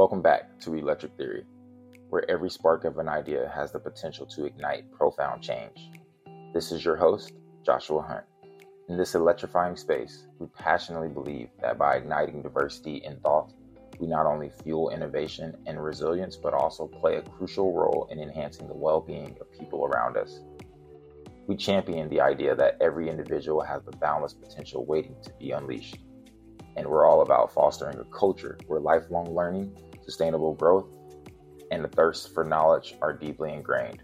Welcome back to Electric Theory, where every spark of an idea has the potential to ignite profound change. This is your host, Joshua Hunt. In this electrifying space, we passionately believe that by igniting diversity in thought, we not only fuel innovation and resilience, but also play a crucial role in enhancing the well being of people around us. We champion the idea that every individual has the boundless potential waiting to be unleashed. And we're all about fostering a culture where lifelong learning, sustainable growth, and the thirst for knowledge are deeply ingrained.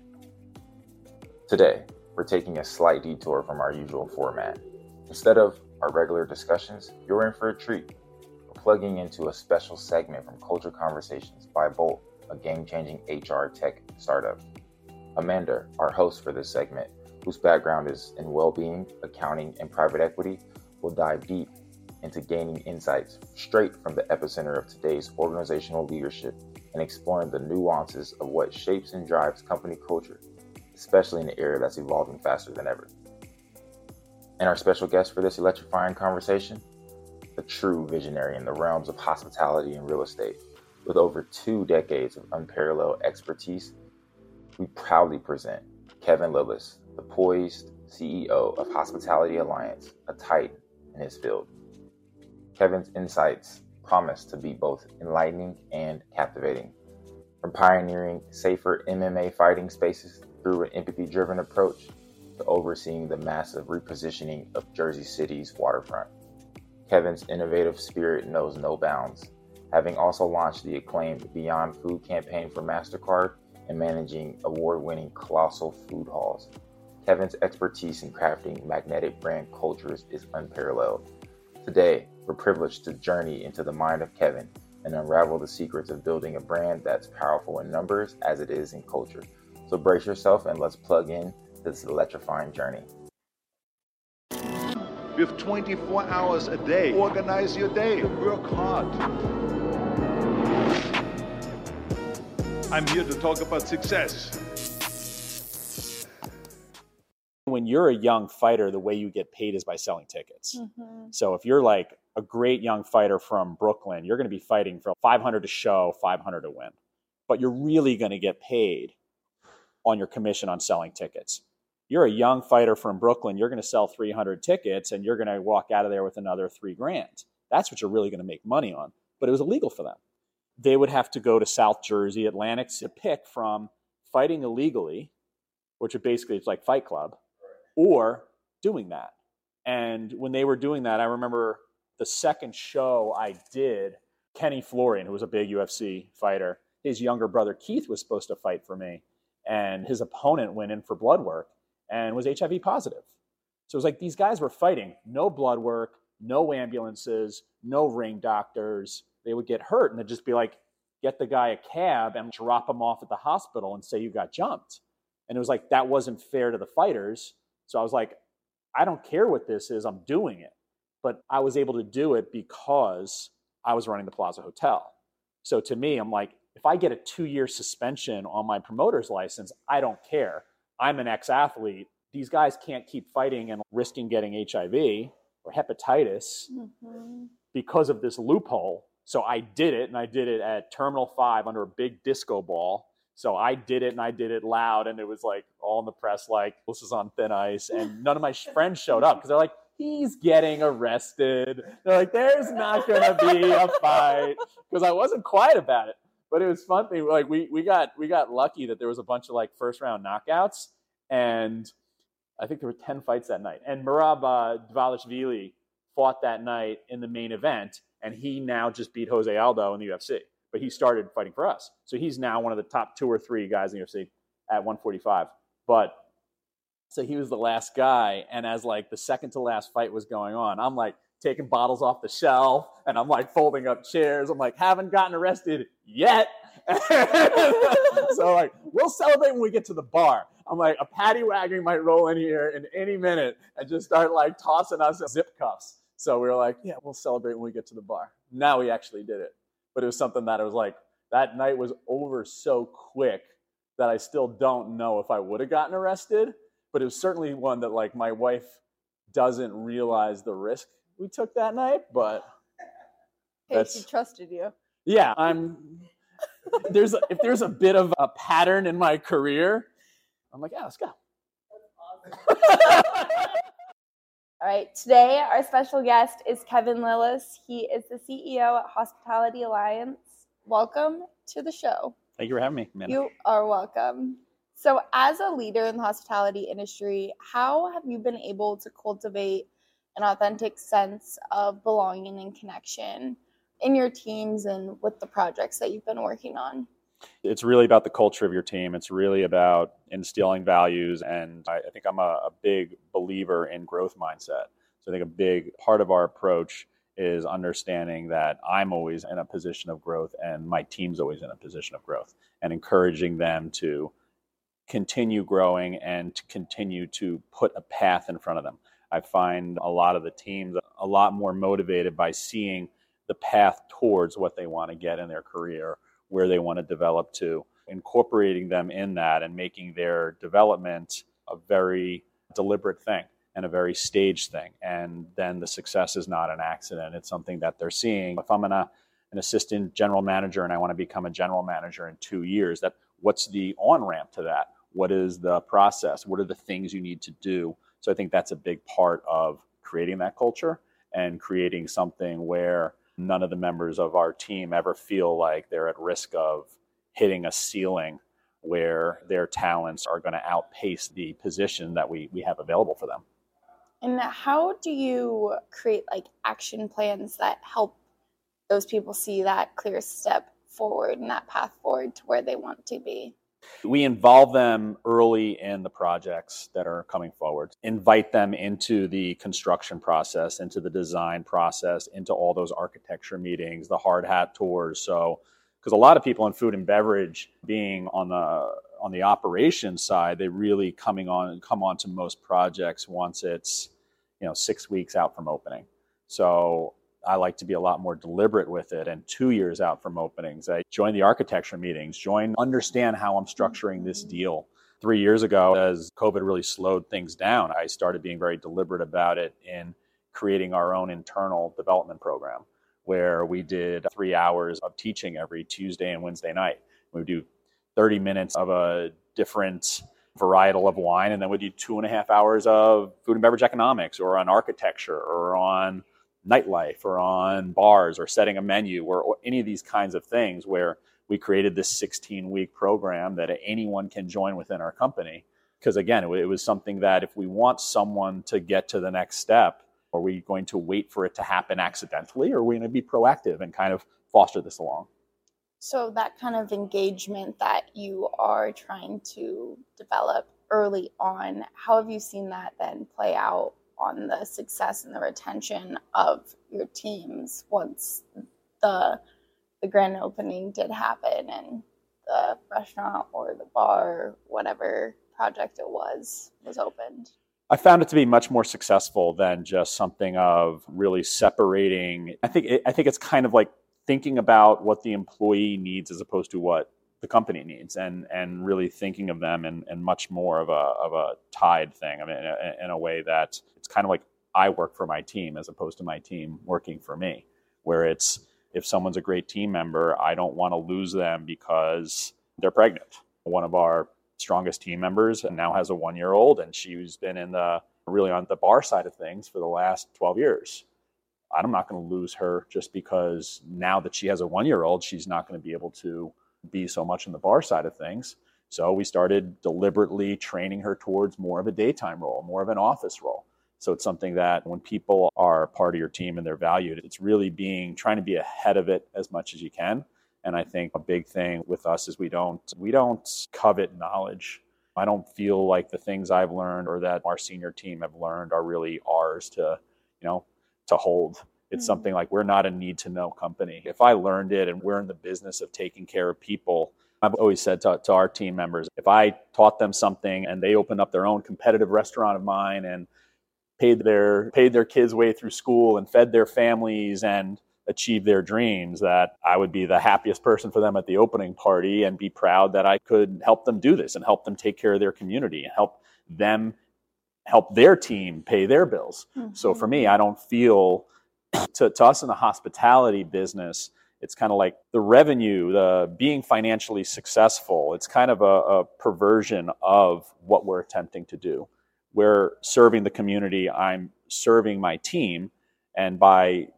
Today, we're taking a slight detour from our usual format. Instead of our regular discussions, you're in for a treat. We're plugging into a special segment from Culture Conversations by Bolt, a game changing HR tech startup. Amanda, our host for this segment, whose background is in well being, accounting, and private equity, will dive deep into gaining insights straight from the epicenter of today's organizational leadership and exploring the nuances of what shapes and drives company culture, especially in an area that's evolving faster than ever. And our special guest for this electrifying conversation, a true visionary in the realms of hospitality and real estate. With over two decades of unparalleled expertise, we proudly present Kevin Lillis, the poised CEO of Hospitality Alliance, a titan in his field. Kevin's insights promise to be both enlightening and captivating. From pioneering safer MMA fighting spaces through an empathy driven approach to overseeing the massive repositioning of Jersey City's waterfront. Kevin's innovative spirit knows no bounds, having also launched the acclaimed Beyond Food campaign for MasterCard and managing award winning Colossal Food Halls. Kevin's expertise in crafting magnetic brand cultures is unparalleled. Today, we're privileged to journey into the mind of Kevin and unravel the secrets of building a brand that's powerful in numbers as it is in culture. So brace yourself and let's plug in this electrifying journey. You have 24 hours a day. Organize your day. Work hard. I'm here to talk about success. When you're a young fighter, the way you get paid is by selling tickets. Mm-hmm. So if you're like a great young fighter from Brooklyn, you're going to be fighting for 500 to show, 500 to win. But you're really going to get paid on your commission on selling tickets you're a young fighter from Brooklyn, you're going to sell 300 tickets and you're going to walk out of there with another three grand. That's what you're really going to make money on. But it was illegal for them. They would have to go to South Jersey, Atlantic to pick from fighting illegally, which are basically it's like Fight Club, or doing that. And when they were doing that, I remember the second show I did, Kenny Florian, who was a big UFC fighter, his younger brother Keith was supposed to fight for me, and his opponent went in for blood work and was HIV positive. So it was like these guys were fighting, no blood work, no ambulances, no ring doctors. They would get hurt and they'd just be like, get the guy a cab and drop him off at the hospital and say you got jumped. And it was like, that wasn't fair to the fighters. So I was like, I don't care what this is, I'm doing it. But I was able to do it because I was running the Plaza Hotel. So to me, I'm like, if I get a two year suspension on my promoter's license, I don't care. I'm an ex athlete. These guys can't keep fighting and risking getting HIV or hepatitis mm-hmm. because of this loophole. So I did it, and I did it at Terminal 5 under a big disco ball. So I did it, and I did it loud, and it was like all in the press, like, this is on thin ice. And none of my friends showed up because they're like, he's getting arrested. They're like, there's not going to be a fight because I wasn't quiet about it but it was fun thing. Like we we got we got lucky that there was a bunch of like first round knockouts, and I think there were ten fights that night. And Merab uh, Dvalishvili fought that night in the main event, and he now just beat Jose Aldo in the UFC. But he started fighting for us, so he's now one of the top two or three guys in the UFC at 145. But so he was the last guy, and as like the second to last fight was going on, I'm like taking bottles off the shelf and I'm like folding up chairs. I'm like, haven't gotten arrested yet. so like, we'll celebrate when we get to the bar. I'm like, a paddy wagon might roll in here in any minute and just start like tossing us zip cuffs. So we were like, yeah, we'll celebrate when we get to the bar. Now we actually did it. But it was something that I was like, that night was over so quick that I still don't know if I would have gotten arrested. But it was certainly one that like my wife doesn't realize the risk we took that night, but hey, she trusted you. Yeah, I'm there's a, if there's a bit of a pattern in my career, I'm like, yeah, let's go. All right, today our special guest is Kevin Lillis. He is the CEO at Hospitality Alliance. Welcome to the show. Thank you for having me. Man. You are welcome. So, as a leader in the hospitality industry, how have you been able to cultivate an authentic sense of belonging and connection in your teams and with the projects that you've been working on? It's really about the culture of your team. It's really about instilling values. And I, I think I'm a, a big believer in growth mindset. So I think a big part of our approach is understanding that I'm always in a position of growth and my team's always in a position of growth and encouraging them to continue growing and to continue to put a path in front of them. I find a lot of the teams a lot more motivated by seeing the path towards what they want to get in their career, where they want to develop to, incorporating them in that and making their development a very deliberate thing and a very staged thing. And then the success is not an accident. It's something that they're seeing. If I'm an, uh, an assistant general manager and I want to become a general manager in two years, that what's the on ramp to that? What is the process? What are the things you need to do? So I think that's a big part of creating that culture and creating something where none of the members of our team ever feel like they're at risk of hitting a ceiling where their talents are going to outpace the position that we, we have available for them. And how do you create like action plans that help those people see that clear step forward and that path forward to where they want to be? We involve them early in the projects that are coming forward, invite them into the construction process, into the design process, into all those architecture meetings, the hard hat tours. So, because a lot of people in food and beverage being on the on the operations side, they really coming on come on to most projects once it's you know six weeks out from opening. So I like to be a lot more deliberate with it. And two years out from openings, I join the architecture meetings, join, understand how I'm structuring this deal. Three years ago, as COVID really slowed things down, I started being very deliberate about it in creating our own internal development program where we did three hours of teaching every Tuesday and Wednesday night. We would do 30 minutes of a different varietal of wine, and then we do two and a half hours of food and beverage economics or on architecture or on nightlife or on bars or setting a menu or, or any of these kinds of things where we created this 16 week program that anyone can join within our company. Because again, it, it was something that if we want someone to get to the next step, are we going to wait for it to happen accidentally or are we going to be proactive and kind of foster this along? So, that kind of engagement that you are trying to develop early on, how have you seen that then play out on the success and the retention of your teams once the the grand opening did happen and the restaurant or the bar, whatever project it was, was opened. I found it to be much more successful than just something of really separating. I think it, I think it's kind of like thinking about what the employee needs as opposed to what the company needs and and really thinking of them in, in much more of a of a tied thing. I mean, in, in a way that it's kind of like I work for my team as opposed to my team working for me, where it's if someone's a great team member, I don't want to lose them because they're pregnant. One of our strongest team members now has a one year old, and she's been in the really on the bar side of things for the last 12 years. I'm not going to lose her just because now that she has a one year old, she's not going to be able to be so much in the bar side of things. So we started deliberately training her towards more of a daytime role, more of an office role. So it's something that when people are part of your team and they're valued, it's really being trying to be ahead of it as much as you can. And I think a big thing with us is we don't we don't covet knowledge. I don't feel like the things I've learned or that our senior team have learned are really ours to, you know, to hold. It's mm-hmm. something like we're not a need to know company. If I learned it and we're in the business of taking care of people, I've always said to, to our team members, if I taught them something and they opened up their own competitive restaurant of mine and paid their paid their kids way through school and fed their families and achieved their dreams that I would be the happiest person for them at the opening party and be proud that I could help them do this and help them take care of their community and help them help their team pay their bills. Mm-hmm. So for me, I don't feel to, to us in the hospitality business, it's kind of like the revenue, the being financially successful. It's kind of a, a perversion of what we're attempting to do. We're serving the community. I'm serving my team, and by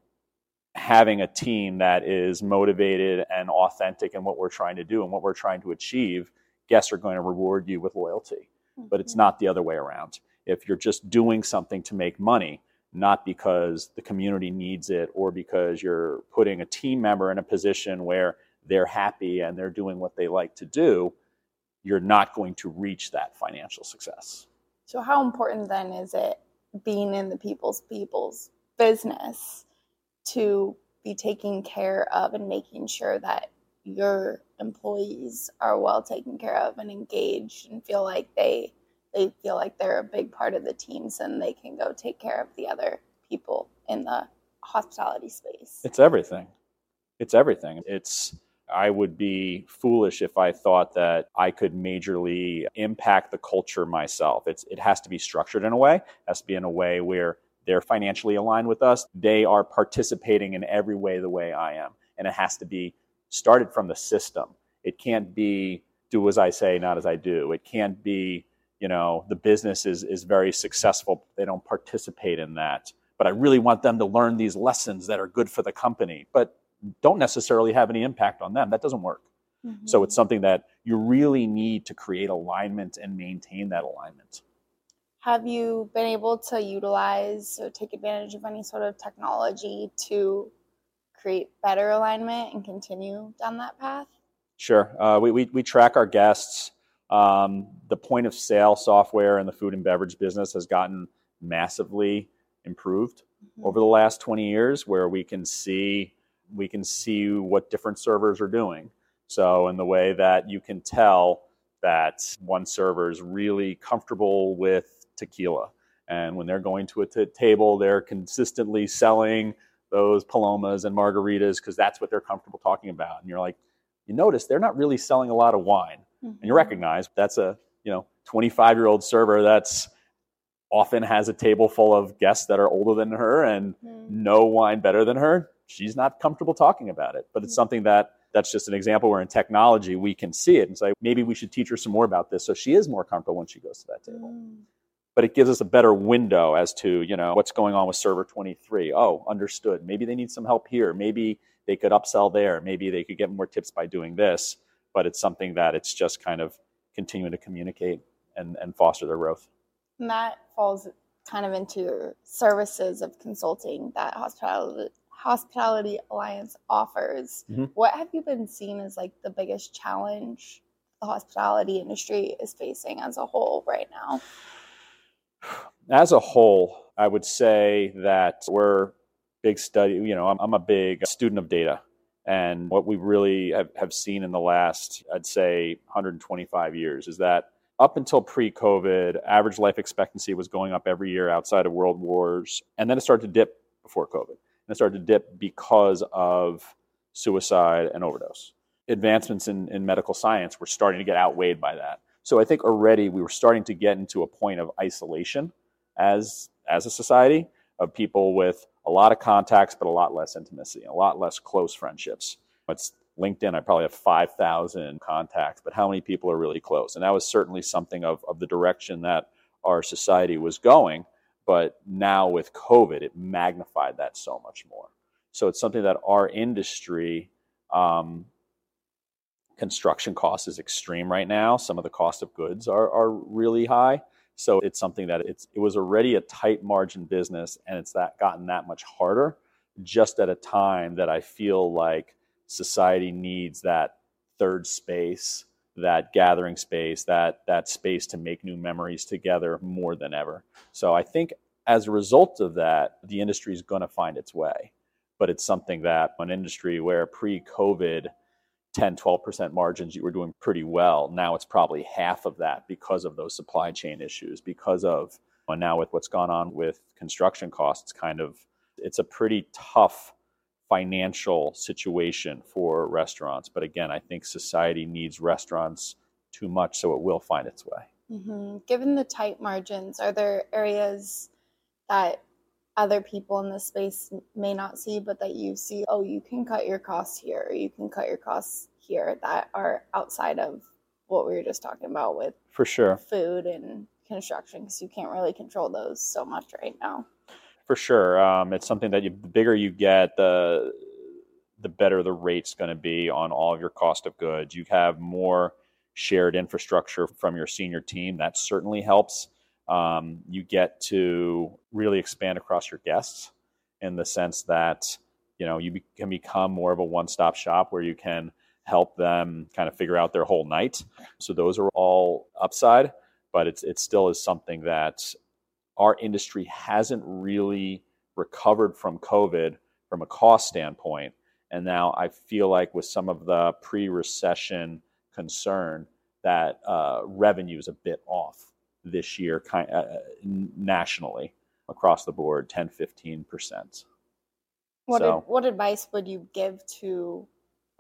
having a team that is motivated and authentic in what we're trying to do and what we're trying to achieve, guests are going to reward you with loyalty. Mm-hmm. But it's mm-hmm. not the other way around. If you're just doing something to make money, not because the community needs it or because you're putting a team member in a position where they're happy and they're doing what they like to do, you're not going to reach that financial success. So, how important then is it being in the people's people's business to be taking care of and making sure that your employees are well taken care of and engaged and feel like they they feel like they're a big part of the teams and they can go take care of the other people in the hospitality space. It's everything. It's everything. It's I would be foolish if I thought that I could majorly impact the culture myself. It's it has to be structured in a way, it has to be in a way where they're financially aligned with us. They are participating in every way the way I am. And it has to be started from the system. It can't be do as I say, not as I do. It can't be you know the business is is very successful they don't participate in that. But i really want them to learn these lessons that are good for the company but don't necessarily have any impact on them. That doesn't work. Mm-hmm. so it's something that you really need to create alignment and maintain that alignment. Have you been able to utilize or take advantage of any sort of technology to create better alignment and continue down that path? Sure. Uh, we, we, we track our guests um, the point of sale software in the food and beverage business has gotten massively improved mm-hmm. over the last 20 years, where we can see we can see what different servers are doing. So in the way that you can tell that one server is really comfortable with tequila, and when they're going to a t- table, they're consistently selling those palomas and margaritas because that's what they're comfortable talking about. And you're like, you notice they're not really selling a lot of wine mm-hmm. and you recognize that's a you know 25 year old server that's often has a table full of guests that are older than her and mm-hmm. know wine better than her she's not comfortable talking about it but it's mm-hmm. something that that's just an example where in technology we can see it and say maybe we should teach her some more about this so she is more comfortable when she goes to that table mm. but it gives us a better window as to you know what's going on with server 23 oh understood maybe they need some help here maybe they could upsell there maybe they could get more tips by doing this but it's something that it's just kind of continuing to communicate and, and foster their growth. And that falls kind of into services of consulting that hospitality hospitality alliance offers mm-hmm. what have you been seeing as like the biggest challenge the hospitality industry is facing as a whole right now as a whole i would say that we're big study you know i'm, I'm a big student of data and what we really have, have seen in the last, I'd say, 125 years is that up until pre COVID, average life expectancy was going up every year outside of world wars. And then it started to dip before COVID. And it started to dip because of suicide and overdose. Advancements in, in medical science were starting to get outweighed by that. So I think already we were starting to get into a point of isolation as, as a society of people with a lot of contacts, but a lot less intimacy, a lot less close friendships. It's LinkedIn, I probably have 5,000 contacts, but how many people are really close? And that was certainly something of, of the direction that our society was going. But now with COVID, it magnified that so much more. So it's something that our industry, um, construction cost is extreme right now. Some of the cost of goods are, are really high. So it's something that it's it was already a tight margin business and it's that gotten that much harder just at a time that I feel like society needs that third space, that gathering space, that that space to make new memories together more than ever. So I think as a result of that, the industry is going to find its way. But it's something that an industry where pre-COVID 10, 12% margins, you were doing pretty well. Now it's probably half of that because of those supply chain issues, because of, and now with what's gone on with construction costs, kind of, it's a pretty tough financial situation for restaurants. But again, I think society needs restaurants too much, so it will find its way. Mm-hmm. Given the tight margins, are there areas that other people in the space may not see, but that you see, oh, you can cut your costs here, or you can cut your costs here that are outside of what we were just talking about with for sure food and construction because you can't really control those so much right now. For sure, um, it's something that you, the bigger you get, the the better the rate's going to be on all of your cost of goods. You have more shared infrastructure from your senior team. That certainly helps. Um, you get to really expand across your guests in the sense that you know you be, can become more of a one-stop shop where you can help them kind of figure out their whole night. So those are all upside, but it's it still is something that our industry hasn't really recovered from COVID from a cost standpoint. And now I feel like with some of the pre-recession concern that uh, revenue is a bit off this year kind uh, nationally across the board 10 15% what, so, what advice would you give to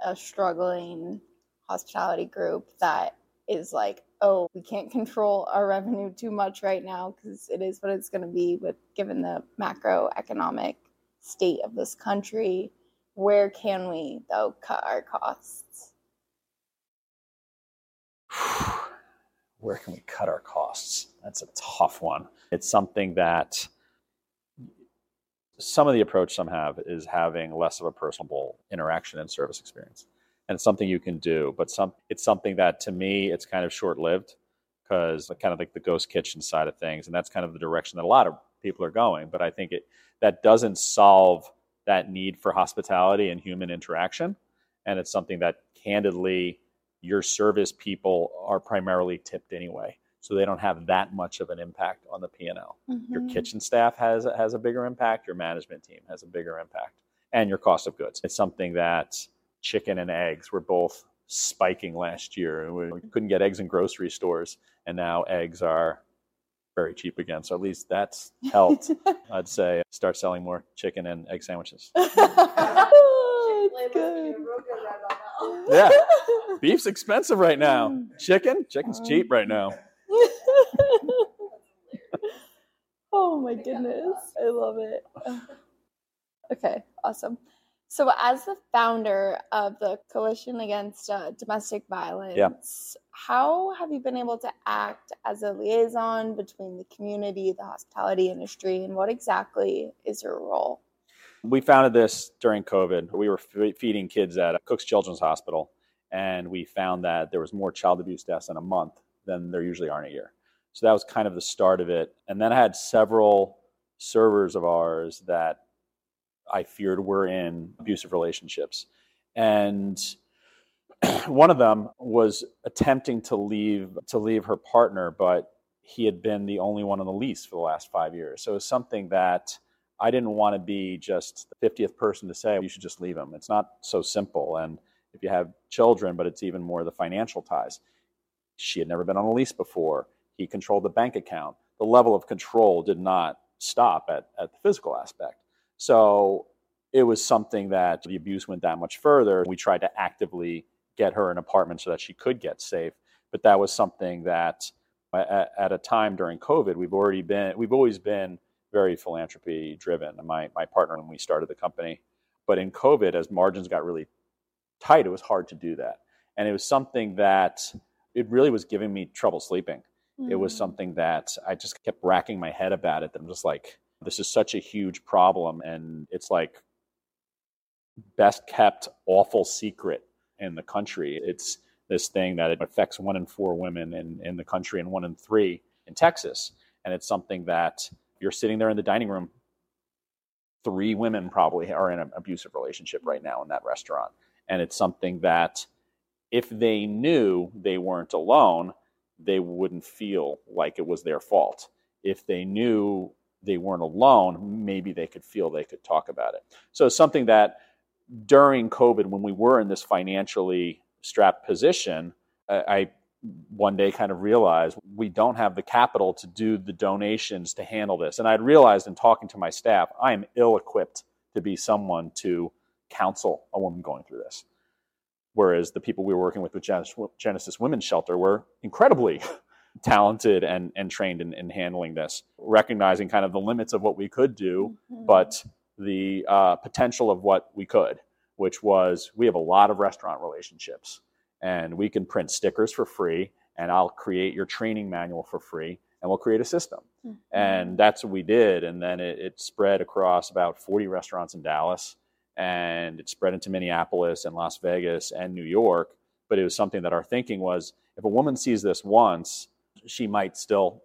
a struggling hospitality group that is like oh we can't control our revenue too much right now because it is what it's going to be with given the macroeconomic state of this country where can we though cut our costs where can we cut our costs? That's a tough one. It's something that some of the approach some have is having less of a personable interaction and service experience. And it's something you can do, but some it's something that to me it's kind of short-lived because kind of like the ghost kitchen side of things, and that's kind of the direction that a lot of people are going. But I think it that doesn't solve that need for hospitality and human interaction, and it's something that candidly your service people are primarily tipped anyway so they don't have that much of an impact on the p&l mm-hmm. your kitchen staff has, has a bigger impact your management team has a bigger impact and your cost of goods. It's something that chicken and eggs were both spiking last year and we couldn't get eggs in grocery stores and now eggs are very cheap again so at least that's helped i'd say. Start selling more chicken and egg sandwiches yeah. Beef's expensive right now. Chicken? Chicken's cheap right now. oh my goodness. I love it. Okay, awesome. So, as the founder of the Coalition Against uh, Domestic Violence, yeah. how have you been able to act as a liaison between the community, the hospitality industry, and what exactly is your role? We founded this during COVID. We were feeding kids at uh, Cook's Children's Hospital, and we found that there was more child abuse deaths in a month than there usually are in a year. So that was kind of the start of it. And then I had several servers of ours that I feared were in abusive relationships. And one of them was attempting to leave to leave her partner, but he had been the only one on the lease for the last five years. So it was something that I didn't want to be just the 50th person to say you should just leave them. It's not so simple. And if you have children, but it's even more the financial ties. She had never been on a lease before. He controlled the bank account. The level of control did not stop at, at the physical aspect. So it was something that the abuse went that much further. We tried to actively get her an apartment so that she could get safe. But that was something that at, at a time during COVID, we've already been, we've always been very philanthropy driven. My my partner when we started the company, but in COVID, as margins got really tight, it was hard to do that, and it was something that it really was giving me trouble sleeping. Mm-hmm. It was mm. something that I just kept racking my head about it. That I'm just like, this is such a huge problem, and it's like best kept awful secret in the country. It's this thing that it affects one in four women in, in the country and one in three in Texas. And it's something that you're sitting there in the dining room. Three women probably are in an abusive relationship right now in that restaurant. And it's something that if they knew they weren't alone, they wouldn't feel like it was their fault. If they knew they weren't alone, maybe they could feel they could talk about it. So something that during COVID, when we were in this financially strapped position, I one day kind of realized we don't have the capital to do the donations to handle this. And I'd realized in talking to my staff, I am ill equipped to be someone to counsel a woman going through this. Whereas the people we were working with with Genesis Women's Shelter were incredibly talented and, and trained in, in handling this, recognizing kind of the limits of what we could do, Mhm. but the uh, potential of what we could, which was we have a lot of restaurant relationships and we can print stickers for free and I'll create your training manual for free and we'll create a system. Mhm. And that's what we did. And then it, it spread across about 40 restaurants in Dallas and it spread into Minneapolis and Las Vegas and New York. But it was something that our thinking was if a woman sees this once, she might still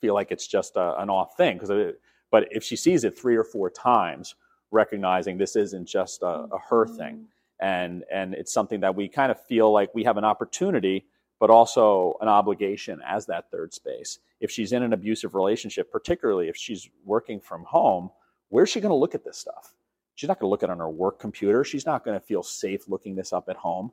feel like it's just a, an off thing. Because, but if she sees it three or four times, recognizing this isn't just a, a her thing, and and it's something that we kind of feel like we have an opportunity, but also an obligation as that third space. If she's in an abusive relationship, particularly if she's working from home, where's she going to look at this stuff? She's not going to look at it on her work computer. She's not going to feel safe looking this up at home.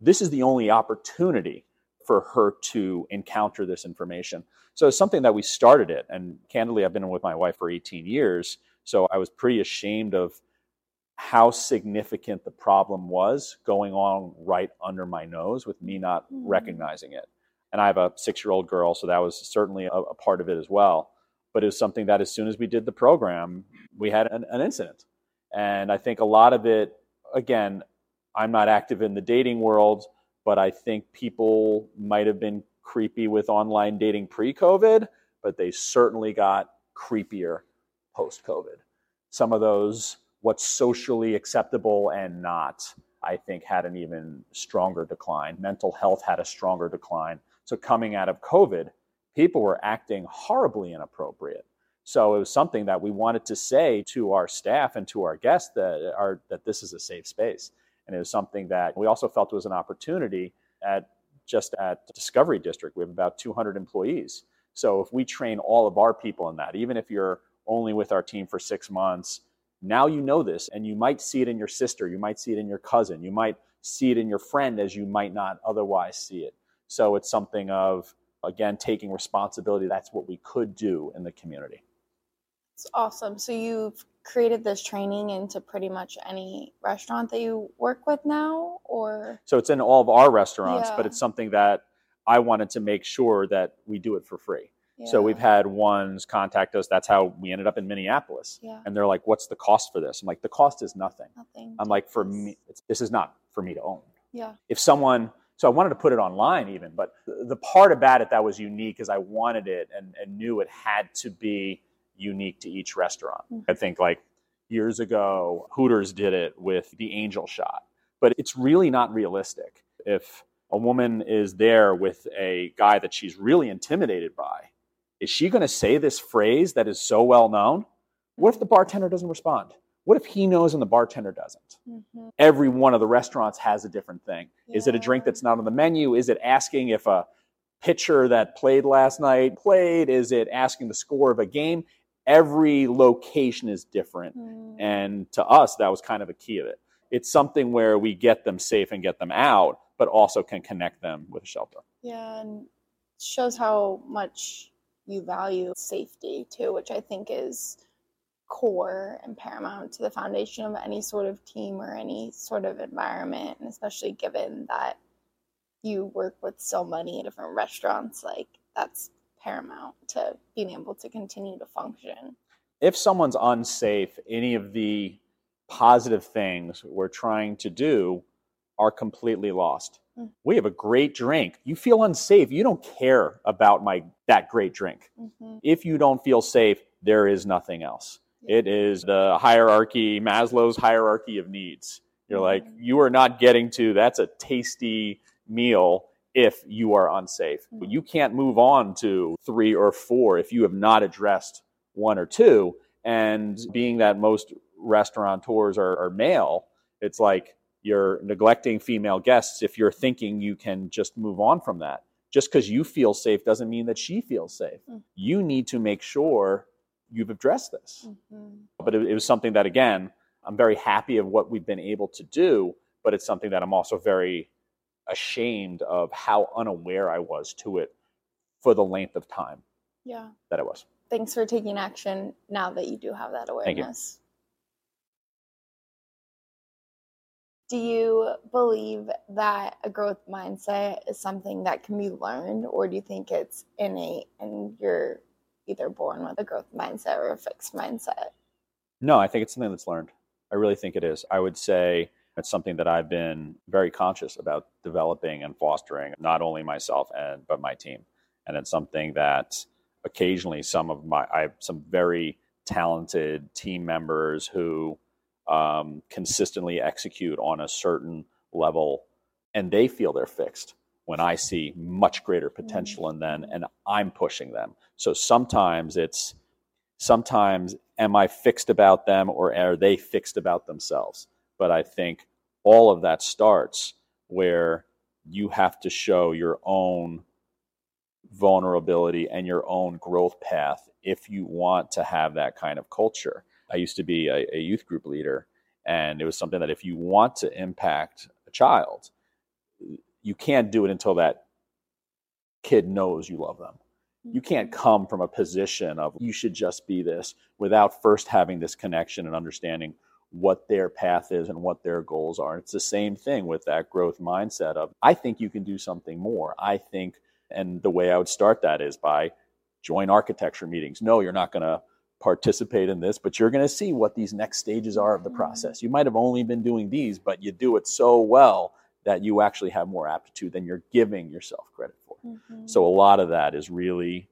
This is the only opportunity for her to encounter this information. So it's something that we started it. And candidly, I've been with my wife for 18 years. So I was pretty ashamed of how significant the problem was going on right under my nose with me not Mhm. recognizing it. And I have a six year old girl, so that was certainly a, a part of it as well. But it was something that as soon as we did the program, we had an, an incident. And I think a lot of it, again, I'm not active in the dating world, but I think people might have been creepy with online dating pre COVID, but they certainly got creepier post COVID. Some of those, what's socially acceptable and not, I think had an even stronger decline. Mental health had a stronger decline. So coming out of COVID, people were acting horribly inappropriate. So it was something that we wanted to say to our staff and to our guests that are that this is a safe space. And it was something that we also felt was an opportunity at just at Discovery District. We have about 200 employees. So if we train all of our people in that, even if you're only with our team for six months, now you know this and you might see it in your sister, you might see it in your cousin, you might see it in your friend as you might not otherwise see it. So it's something of, again, taking responsibility. That's what we could do in the community. It's awesome. So you've created this training into pretty much any restaurant that you work with now, or So it's in all of our restaurants, but it's something that I wanted to make sure that we do it for free. So we've had ones contact us. That's how we ended up in Minneapolis. Yeah. And they're like, "What's the cost for this?" I'm like, "The cost is nothing." nothing. I'm like, "For me, it's, this is not for me to own." Yeah. If someone, so I wanted to put it online even, but the, part about it that was unique is I wanted it and, and knew it had to be unique to each restaurant. Mhm. I think like years ago, Hooters did it with the angel shot, but it's really not realistic. If a woman is there with a guy that she's really intimidated by, is she going to say this phrase that is so well known? What if the bartender doesn't respond? What if he knows and the bartender doesn't? Mhm. Every one of the restaurants has a different thing. Is it a drink that's not on the menu? Is it asking if a pitcher that played last night played? Is it asking the score of a game? Every location is different. Mm. And to us, that was kind of a key of it. It's something where we get them safe and get them out, but also can connect them with a shelter. Yeah, and shows how much you value safety too, which I think is core and paramount to the foundation of any sort of team or any sort of environment, and especially given that you work with so many different restaurants, like that's paramount to being able to continue to function. if someone's unsafe, any of the positive things we're trying to do are completely lost. Mm. We have a great drink. You feel unsafe. You don't care about my that great drink. Mm-hmm. If you don't feel safe, there is nothing else. It is the hierarchy, Maslow's hierarchy of needs. You're like, Mhm. you are not getting to that's a tasty meal if you are unsafe. But Mhm. you can't move on to three or four if you have not addressed one or two. And being that most restaurateurs are, are male, it's like you're neglecting female guests if you're thinking you can just move on from that. Just because you feel safe doesn't mean that she feels safe. Mm. You need to make sure you've addressed this. Mm-hmm. But it, it was something that, again, I'm very happy of what we've been able to do, but it's something that I'm also very ashamed of how unaware I was to it for the length of time Yeah. that it was. Thanks for taking action now that you do have that Thank you. awareness. Do you believe that a growth mindset is something that can be learned, or do you think it's innate and you're either born with a growth mindset or a fixed mindset? No, I think it's something that's learned. I really think it is. I would say it's something that I've been very conscious about developing and fostering, not only myself and but my team. And it's something that occasionally some of my I have some very talented team members who um, consistently execute on a certain level and they feel they're fixed when I see much greater potential in them and I'm pushing them. So sometimes it's sometimes am I fixed about them or are they fixed about themselves? But I think all of that starts where you have to show your own vulnerability and your own growth path if you want to have that kind of culture. I used to be a, a youth group leader, and it was something that if you want to impact a child, you can't do it until that kid knows you love them. You can't mm-hmm. come from a position of you should just be this without first having this connection and understanding what their path is and what their goals are. It's the same thing with that growth mindset of I think you can do something more. I think and the way I would start that is by join architecture meetings. No, you're not going to participate in this, but you're going to see what these next stages are of the mm-hmm. process. You might have only been doing these, but you do it so well that you actually have more aptitude than you're giving yourself credit for. Mm-hmm. So a lot of that is really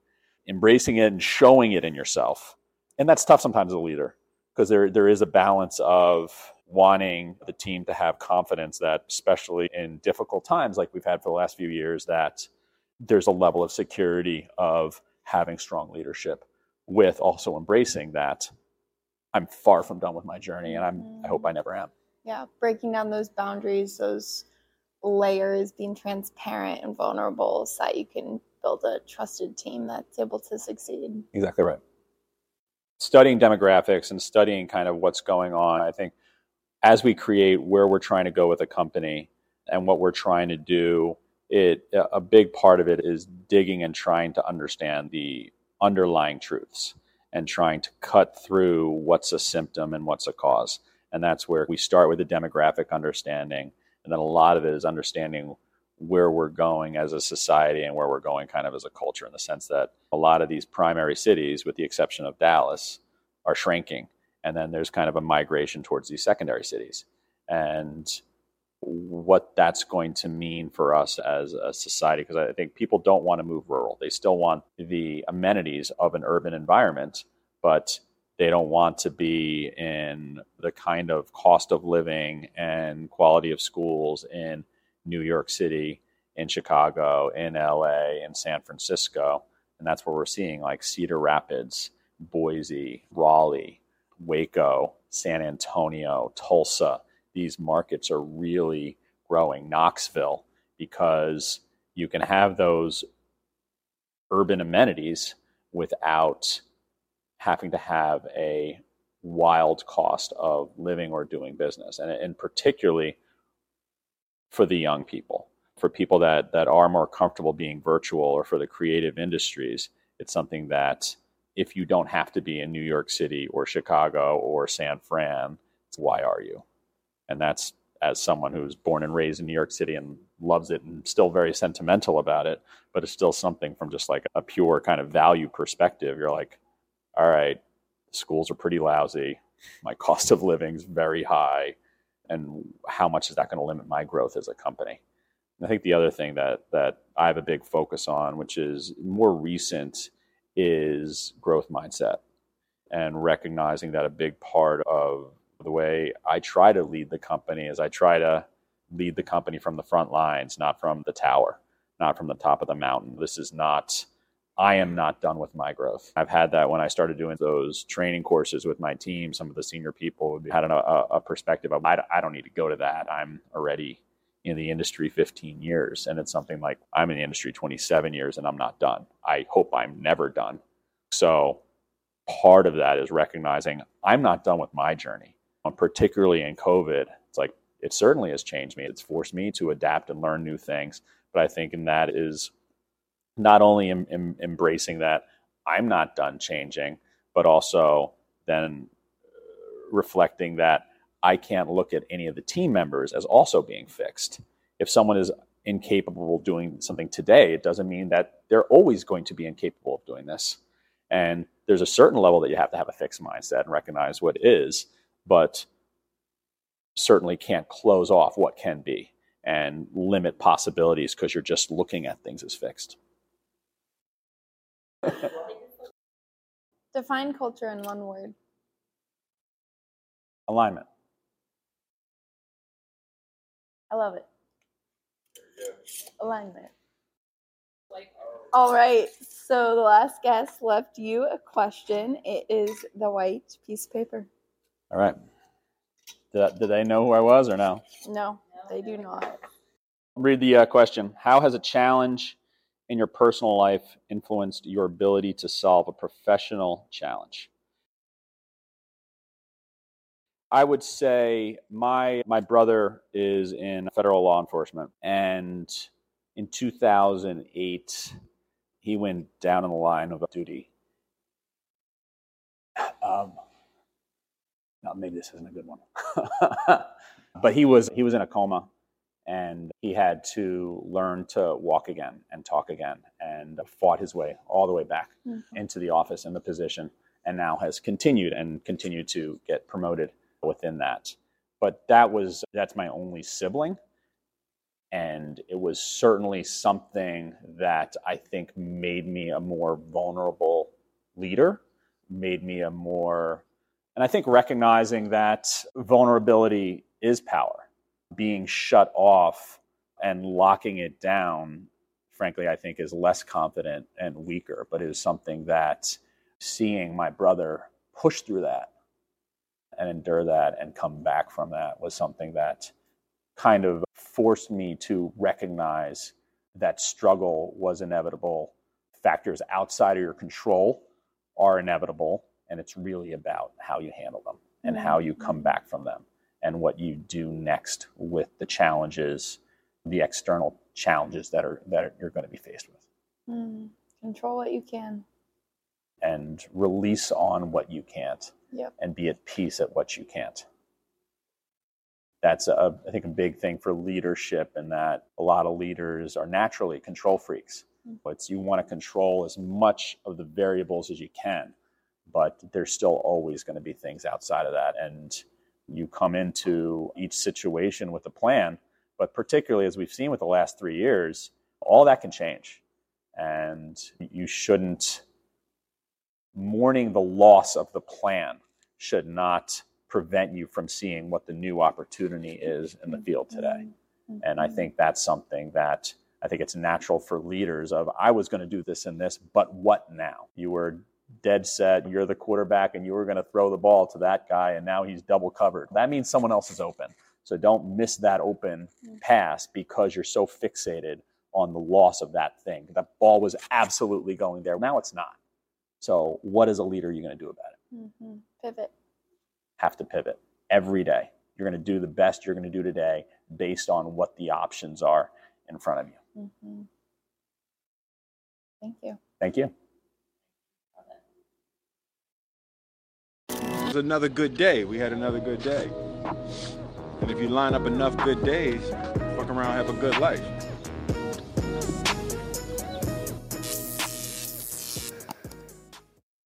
embracing it and showing it in yourself. And that's tough sometimes as a leader because there there is a balance of wanting the team to have confidence that especially in difficult times like we've had for the last few years that there's a level of security of having strong leadership with also embracing that I'm far from done with my journey and I'm mm. I hope I never am. Yeah, breaking down those boundaries, those layers, being transparent and vulnerable so that you can build a trusted team that's able to succeed. Exactly right. Studying demographics and studying kind of what's going on, I think as we create where we're trying to go with a company and what we're trying to do it a big part of it is digging and trying to understand the underlying truths and trying to cut through what's a symptom and what's a cause. And that's where we start with the demographic understanding and then a lot of it is understanding where we're going as a society and where we're going kind of as a culture in the sense that a lot of these primary cities with the exception of Dallas are shrinking. And then there's kind of a migration towards these secondary cities. And what that's going to mean for us as a society because I think people don't want to move rural. They still want the amenities of an urban environment, but they don't want to be in the kind of cost of living and quality of schools in New York City, in Chicago, in LA, in San Francisco. And that's where we're seeing like Cedar Rapids, Boise, Raleigh, Waco, San Antonio, Tulsa these markets are really growing. Knoxville, because you can have those urban amenities without having to have a wild cost of living or doing business. And, and particularly for the young people, for people that, that are more comfortable being virtual or for the creative industries, it's something that if you don't have to be in New York City or Chicago or San Fran, why are you? And that's as someone who's born and raised in New York City and loves it and still very sentimental about it, but it's still something from just like a pure kind of value perspective. You're like, all right, schools are pretty lousy. My cost of living is very high. And how much is that going to limit my growth as a company? And I think the other thing that, that I have a big focus on, which is more recent, is growth mindset and recognizing that a big part of the way I try to lead the company is I try to lead the company from the front lines, not from the tower, not from the top of the mountain. This is not, I am not done with my growth. I've had that when I started doing those training courses with my team. Some of the senior people had a, a perspective of, I, I don't need to go to that. I'm already in the industry 15 years. And it's something like, I'm in the industry 27 years and I'm not done. I hope I'm never done. So part of that is recognizing I'm not done with my journey Uh, particularly in COVID. It's like it certainly has changed me. It's forced me to adapt and learn new things. But I think in that is not only em, em, embracing that I'm not done changing, but also then uh, reflecting that I can't look at any of the team members as also being fixed. If someone is incapable of doing something today, it doesn't mean that they're always going to be incapable of doing this. And there's a certain level that you have to have a fixed mindset and recognize what is, but certainly can't close off what can be and limit possibilities because you're just looking at things as fixed. Define culture in one word. Alignment. I love it. Alignment. All right. So the last guest left you a question. It is the white piece of paper. All right. Did, did they know who I was or no? No, they do not. Read the uh, question. How has a challenge in your personal life influenced your ability to solve a professional challenge? I would say my my brother is in federal law enforcement, and in 2008, he went down in the line of duty. Um, maybe this isn't a good one, but he was he was in a coma, and he had to learn to walk again and talk again, and fought his way all the way back mm-hmm. into the office and the position, and now has continued and continued to get promoted within that. But that was that's my only sibling. And it was certainly something that I think made me a more vulnerable leader, made me a more, and I think recognizing that vulnerability is power. Being shut off and locking it down, frankly, I think is less confident and weaker, but it is something that seeing my brother push through that and endure that and come back from that was something that kind of forced me to recognize that struggle was inevitable. Factors outside of your control are inevitable, and it's really about how you handle them and how you come back from them and what you do next with the challenges, the external challenges that are that you're going to be faced with. Mm. Control what you can and release on what you can't yep. and be at peace at what you can't. That's, a, I think, a big thing for leadership, and that a lot of leaders are naturally control freaks. Mm-hmm. But you want to control as much of the variables as you can, but there's still always going to be things outside of that. And you come into each situation with a plan, but particularly as we've seen with the last three years, all that can change. And you shouldn't mourning the loss of the plan should not prevent you from seeing what the new opportunity is in the field today. Mm-hmm. And I think that's something that I think it's natural for leaders of I was going to do this and this, but what now? You were dead set, you're the quarterback and you were going to throw the ball to that guy and now he's double covered. That means someone else is open. So don't miss that open mm-hmm. pass because you're so fixated on the loss of that thing. That ball was absolutely going there. Now it's not. So, what as a leader are you going to do about it? Mm-hmm. Pivot. Have to pivot every day. You're going to do the best you're going to do today based on what the options are in front of you. Mm-hmm. Thank you. Thank you. Was another good day. We had another good day. And if you line up enough good days, fuck around, have a good life.